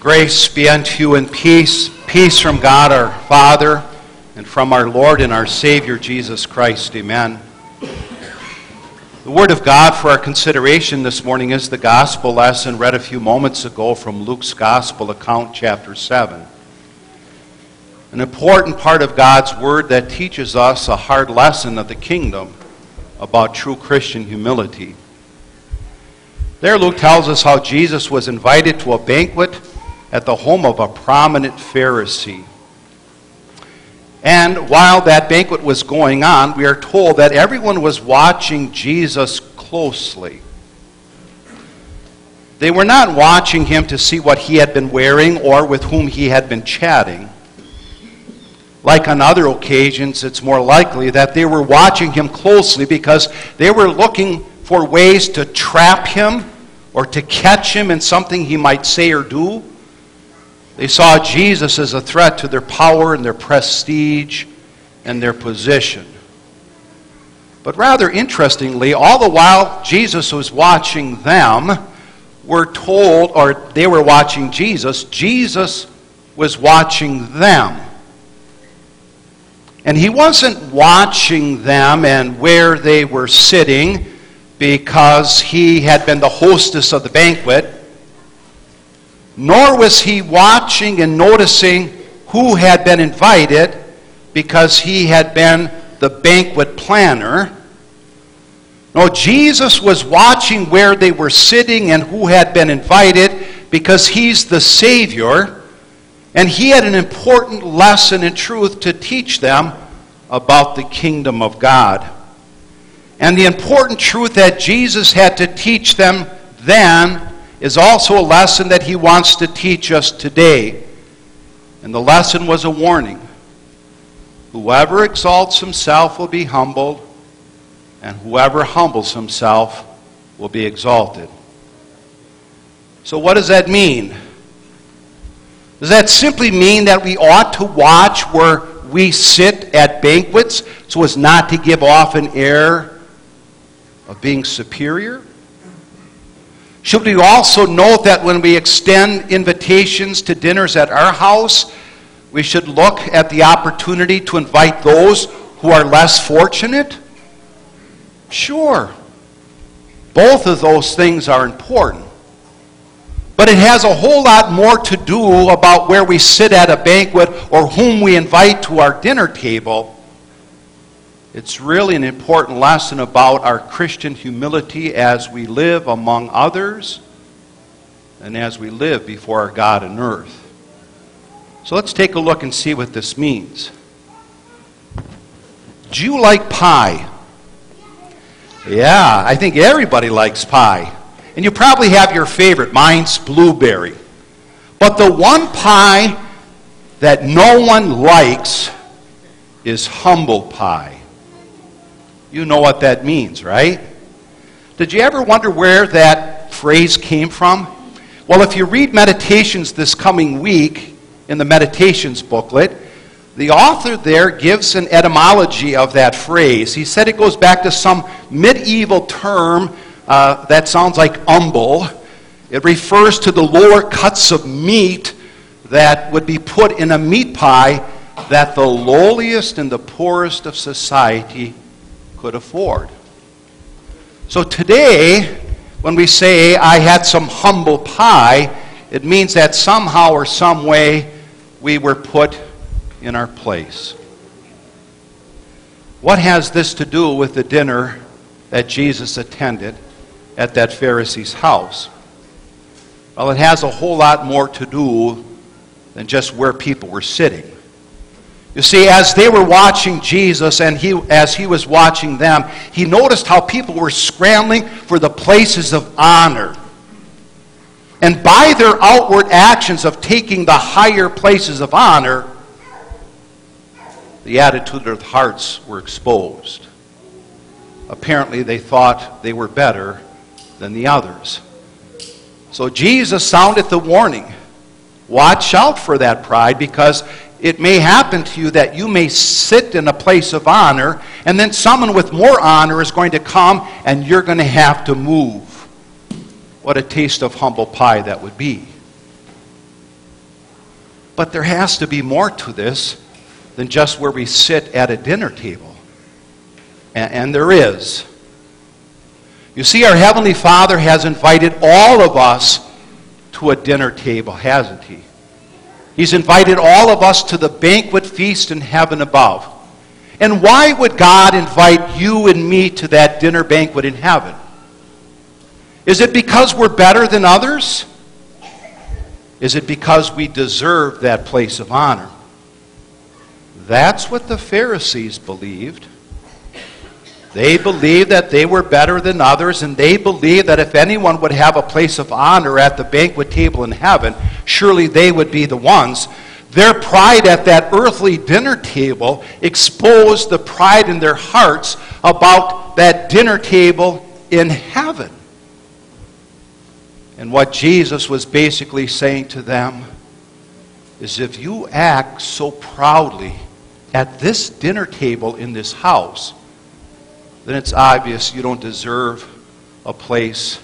Grace be unto you and peace, peace from God our Father and from our Lord and our Savior Jesus Christ. Amen. The Word of God for our consideration this morning is the gospel lesson read a few moments ago from Luke's Gospel account, chapter 7. An important part of God's Word that teaches us a hard lesson of the kingdom about true Christian humility. There, Luke tells us how Jesus was invited to a banquet at the home of a prominent Pharisee. And while that banquet was going on, we are told that everyone was watching Jesus closely. They were not watching him to see what he had been wearing or with whom he had been chatting. Like on other occasions, it's more likely that they were watching him closely because they were looking for ways to trap him or to catch him in something he might say or do. They saw Jesus as a threat to their power and their prestige and their position. But rather interestingly, all the while Jesus was watching them, we're told, or they were watching Jesus, Jesus was watching them. And he wasn't watching them and where they were sitting because he had been the hostess of the banquet nor was he watching and noticing who had been invited because he had been the banquet planner. No, Jesus was watching where they were sitting and who had been invited because he's the Savior, and he had an important lesson in truth to teach them about the kingdom of God. And the important truth that Jesus had to teach them then is also a lesson that he wants to teach us today. And the lesson was a warning. Whoever exalts himself will be humbled, and whoever humbles himself will be exalted. So, what does that mean? Does that simply mean that we ought to watch where we sit at banquets so as not to give off an air of being superior? Should we also note that when we extend invitations to dinners at our house, we should look at the opportunity to invite those who are less fortunate? Sure. Both of those things are important. But it has a whole lot more to do about where we sit at a banquet or whom we invite to our dinner table it's really an important lesson about our Christian humility as we live among others and as we live before our God and earth. So let's take a look and see what this means. Do you like pie? Yeah, I think everybody likes pie. And you probably have your favorite. Mine's blueberry. But the one pie that no one likes is humble pie. You know what that means, right? Did you ever wonder where that phrase came from? Well, if you read Meditations this coming week in the Meditations booklet, the author there gives an etymology of that phrase. He said it goes back to some medieval term uh, that sounds like umble. It refers to the lower cuts of meat that would be put in a meat pie that the lowliest and the poorest of society could afford. So today, when we say, I had some humble pie, it means that somehow or some way we were put in our place. What has this to do with the dinner that Jesus attended at that Pharisee's house? Well, it has a whole lot more to do than just where people were sitting. You see, as they were watching Jesus and he, as he was watching them, he noticed how people were scrambling for the places of honor. And by their outward actions of taking the higher places of honor, the attitude of their hearts were exposed. Apparently, they thought they were better than the others. So Jesus sounded the warning. Watch out for that pride because it may happen to you that you may sit in a place of honor, and then someone with more honor is going to come, and you're going to have to move. What a taste of humble pie that would be. But there has to be more to this than just where we sit at a dinner table. And, and there is. You see, our Heavenly Father has invited all of us to a dinner table, hasn't He? He's invited all of us to the banquet feast in heaven above. And why would God invite you and me to that dinner banquet in heaven? Is it because we're better than others? Is it because we deserve that place of honor? That's what the Pharisees believed. They believed that they were better than others, and they believed that if anyone would have a place of honor at the banquet table in heaven, surely they would be the ones. Their pride at that earthly dinner table exposed the pride in their hearts about that dinner table in heaven. And what Jesus was basically saying to them is if you act so proudly at this dinner table in this house, then it's obvious you don't deserve a place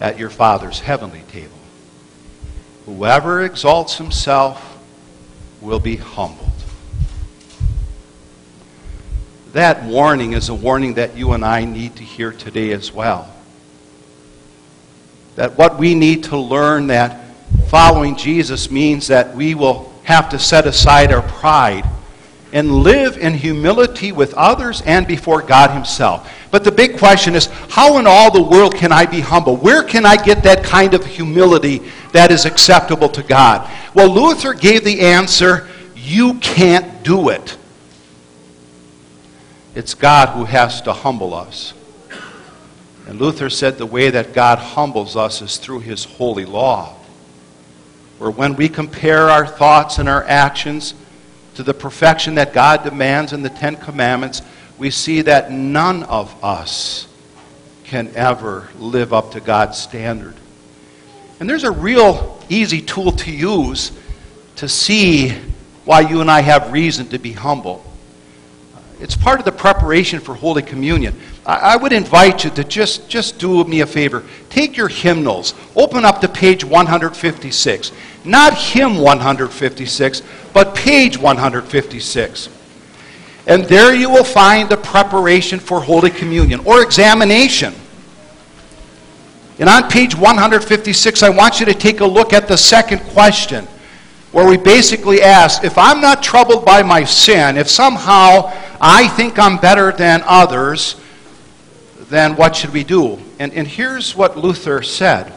at your Father's heavenly table. Whoever exalts himself will be humbled. That warning is a warning that you and I need to hear today as well. That what we need to learn that following Jesus means that we will have to set aside our pride and live in humility with others and before God Himself. But the big question is how in all the world can I be humble? Where can I get that kind of humility that is acceptable to God? Well, Luther gave the answer you can't do it. It's God who has to humble us. And Luther said the way that God humbles us is through His holy law. Where when we compare our thoughts and our actions, to the perfection that God demands in the Ten Commandments, we see that none of us can ever live up to God's standard. And there's a real easy tool to use to see why you and I have reason to be humble. It's part of the preparation for Holy Communion. I, would invite you to just, just do me a favor. Take your hymnals, open up to page 156. Not hymn 156, but page 156. And there you will find the preparation for Holy Communion or examination. And on page 156, I want you to take a look at the second question, where we basically ask if I'm not troubled by my sin, if somehow I think I'm better than others, then what should we do? And, and here's what Luther said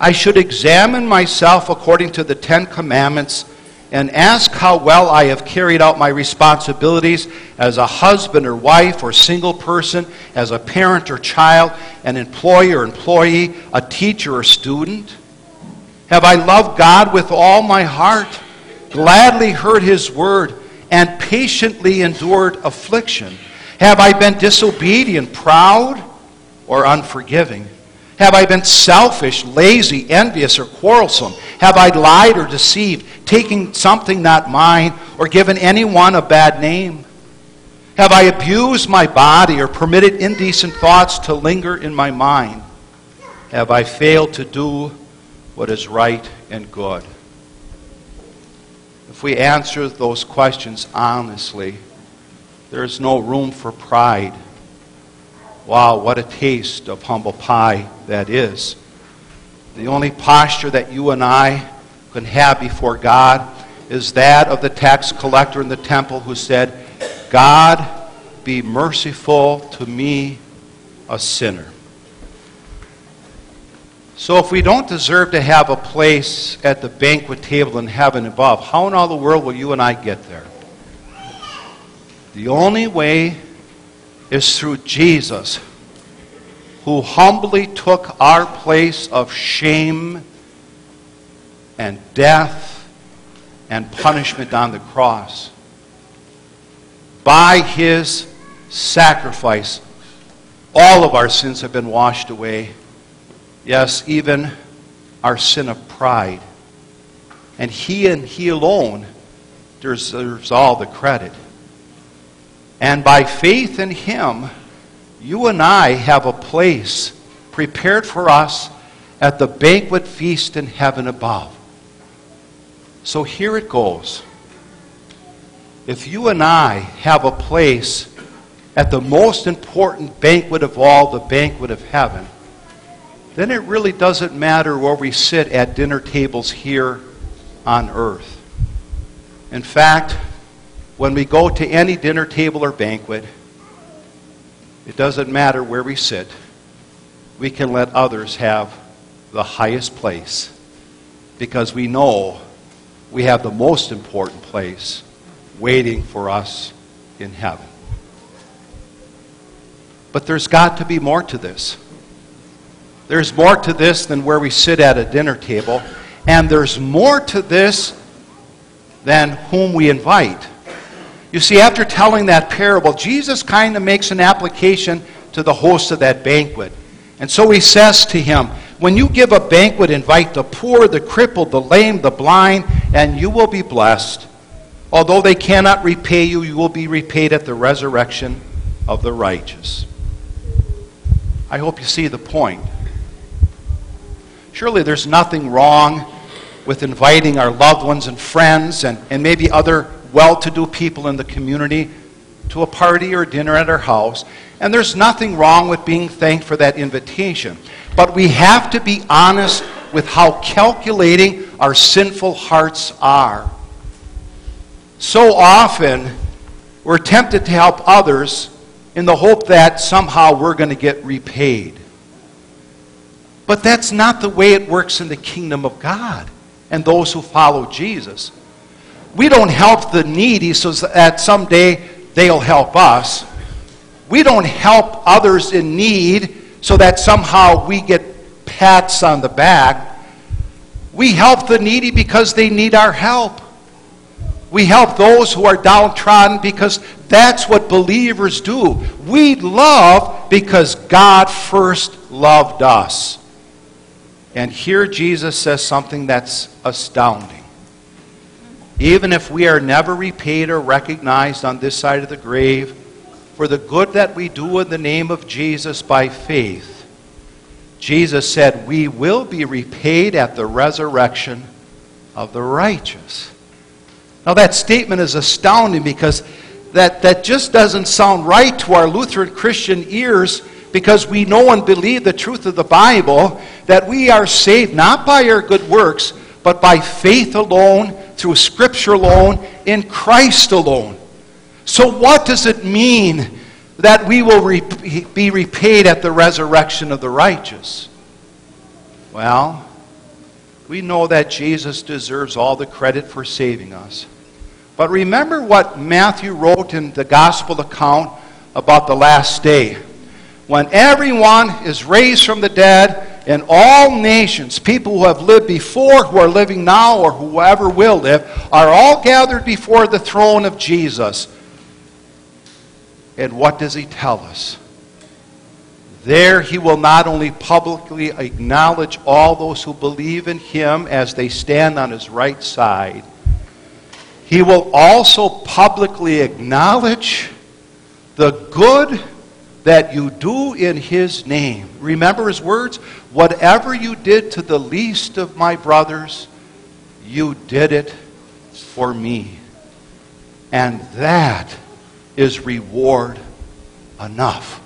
I should examine myself according to the Ten Commandments and ask how well I have carried out my responsibilities as a husband or wife or single person, as a parent or child, an employer or employee, a teacher or student. Have I loved God with all my heart, gladly heard His word, and patiently endured affliction? Have I been disobedient, proud, or unforgiving? Have I been selfish, lazy, envious, or quarrelsome? Have I lied or deceived, taking something not mine, or given anyone a bad name? Have I abused my body or permitted indecent thoughts to linger in my mind? Have I failed to do what is right and good? We answer those questions honestly, there is no room for pride Wow, what a taste of humble pie that is. The only posture that you and I can have before God is that of the tax collector in the temple who said, God, be merciful to me, a sinner. So, if we don't deserve to have a place at the banquet table in heaven above, how in all the world will you and I get there? The only way is through Jesus, who humbly took our place of shame and death and punishment on the cross. By his sacrifice, all of our sins have been washed away. Yes, even our sin of pride. And he and he alone deserves all the credit. And by faith in Him, you and I have a place prepared for us at the banquet feast in heaven above. So here it goes. If you and I have a place at the most important banquet of all, the banquet of heaven, then it really doesn't matter where we sit at dinner tables here on earth. In fact, when we go to any dinner table or banquet, it doesn't matter where we sit. We can let others have the highest place because we know we have the most important place waiting for us in heaven. But there's got to be more to this. There's more to this than where we sit at a dinner table, and there's more to this than whom we invite. You see, after telling that parable, Jesus kind of makes an application to the host of that banquet. And so he says to him, When you give a banquet, invite the poor, the crippled, the lame, the blind, and you will be blessed. Although they cannot repay you, you will be repaid at the resurrection of the righteous. I hope you see the point. Surely there's nothing wrong with inviting our loved ones and friends and, and maybe other well to do people in the community to a party or dinner at our house. And there's nothing wrong with being thanked for that invitation. But we have to be honest with how calculating our sinful hearts are. So often, we're tempted to help others in the hope that somehow we're going to get repaid. But that's not the way it works in the kingdom of God and those who follow Jesus. We don't help the needy so that someday they'll help us. We don't help others in need so that somehow we get pats on the back. We help the needy because they need our help. We help those who are downtrodden because that's what believers do. We love because God first loved us. And here Jesus says something that's astounding. Even if we are never repaid or recognized on this side of the grave for the good that we do in the name of Jesus by faith, Jesus said, We will be repaid at the resurrection of the righteous. Now, that statement is astounding because that, that just doesn't sound right to our Lutheran Christian ears because we know and believe the truth of the Bible that we are saved not by our good works, but by faith alone, through Scripture alone, in Christ alone. So, what does it mean that we will re- be repaid at the resurrection of the righteous? Well, we know that Jesus deserves all the credit for saving us. But remember what Matthew wrote in the gospel account about the last day when everyone is raised from the dead and all nations, people who have lived before, who are living now, or whoever will live, are all gathered before the throne of Jesus. And what does he tell us? There he will not only publicly acknowledge all those who believe in him as they stand on his right side, he will also publicly acknowledge the good that you do in his name. Remember his words? Whatever you did to the least of my brothers, you did it for me. And that is reward enough.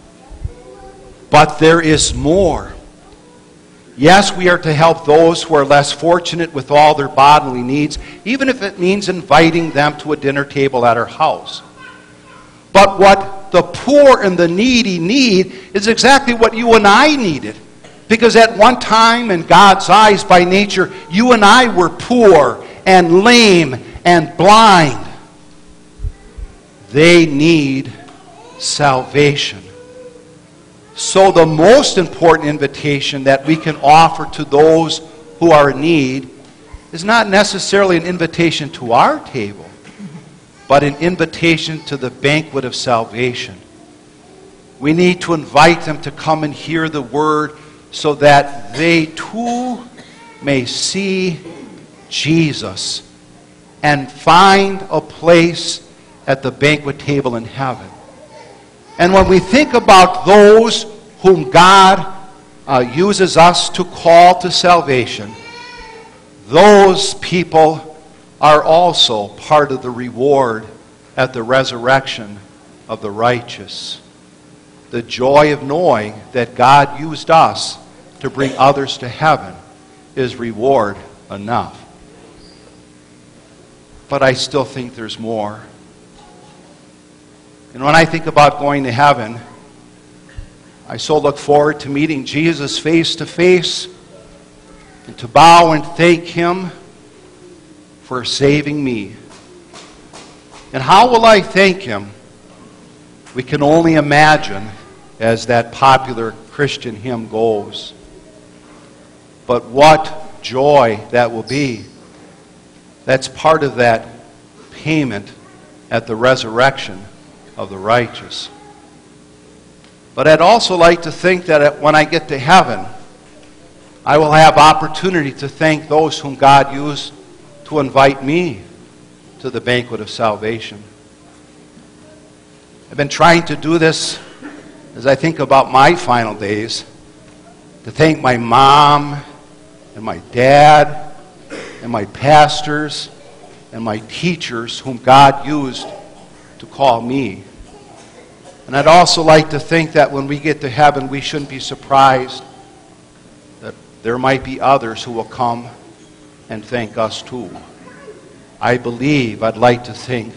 But there is more. Yes, we are to help those who are less fortunate with all their bodily needs, even if it means inviting them to a dinner table at our house. But what the poor and the needy need is exactly what you and I needed. Because at one time, in God's eyes, by nature, you and I were poor and lame and blind. They need salvation. So, the most important invitation that we can offer to those who are in need is not necessarily an invitation to our table but an invitation to the banquet of salvation. We need to invite them to come and hear the word so that they too may see Jesus and find a place at the banquet table in heaven. And when we think about those whom God uh, uses us to call to salvation, those people are also part of the reward at the resurrection of the righteous. The joy of knowing that God used us to bring others to heaven is reward enough. But I still think there's more. And when I think about going to heaven, I so look forward to meeting Jesus face to face and to bow and thank Him for saving me. And how will I thank Him? We can only imagine as that popular Christian hymn goes. But what joy that will be. That's part of that payment at the resurrection of the righteous. But I'd also like to think that when I get to heaven, I will have opportunity to thank those whom God used to invite me to the banquet of salvation. I've been trying to do this as I think about my final days, to thank my mom and my dad and my pastors and my teachers whom God used to call me. And I'd also like to think that when we get to heaven, we shouldn't be surprised that there might be others who will come and thank us too. I believe, I'd like to think,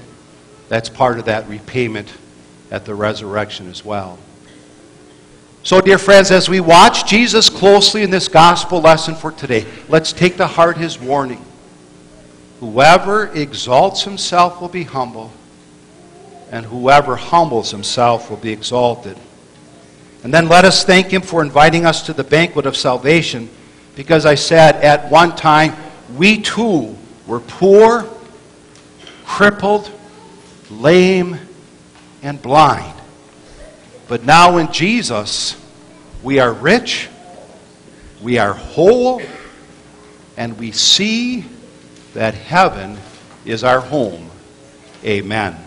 that's part of that repayment at the resurrection as well. So, dear friends, as we watch Jesus closely in this gospel lesson for today, let's take to heart his warning. Whoever exalts himself will be humble and whoever humbles himself will be exalted. And then let us thank him for inviting us to the banquet of salvation, because I said at one time we too were poor, crippled, lame, and blind. But now in Jesus, we are rich, we are whole, and we see that heaven is our home. Amen.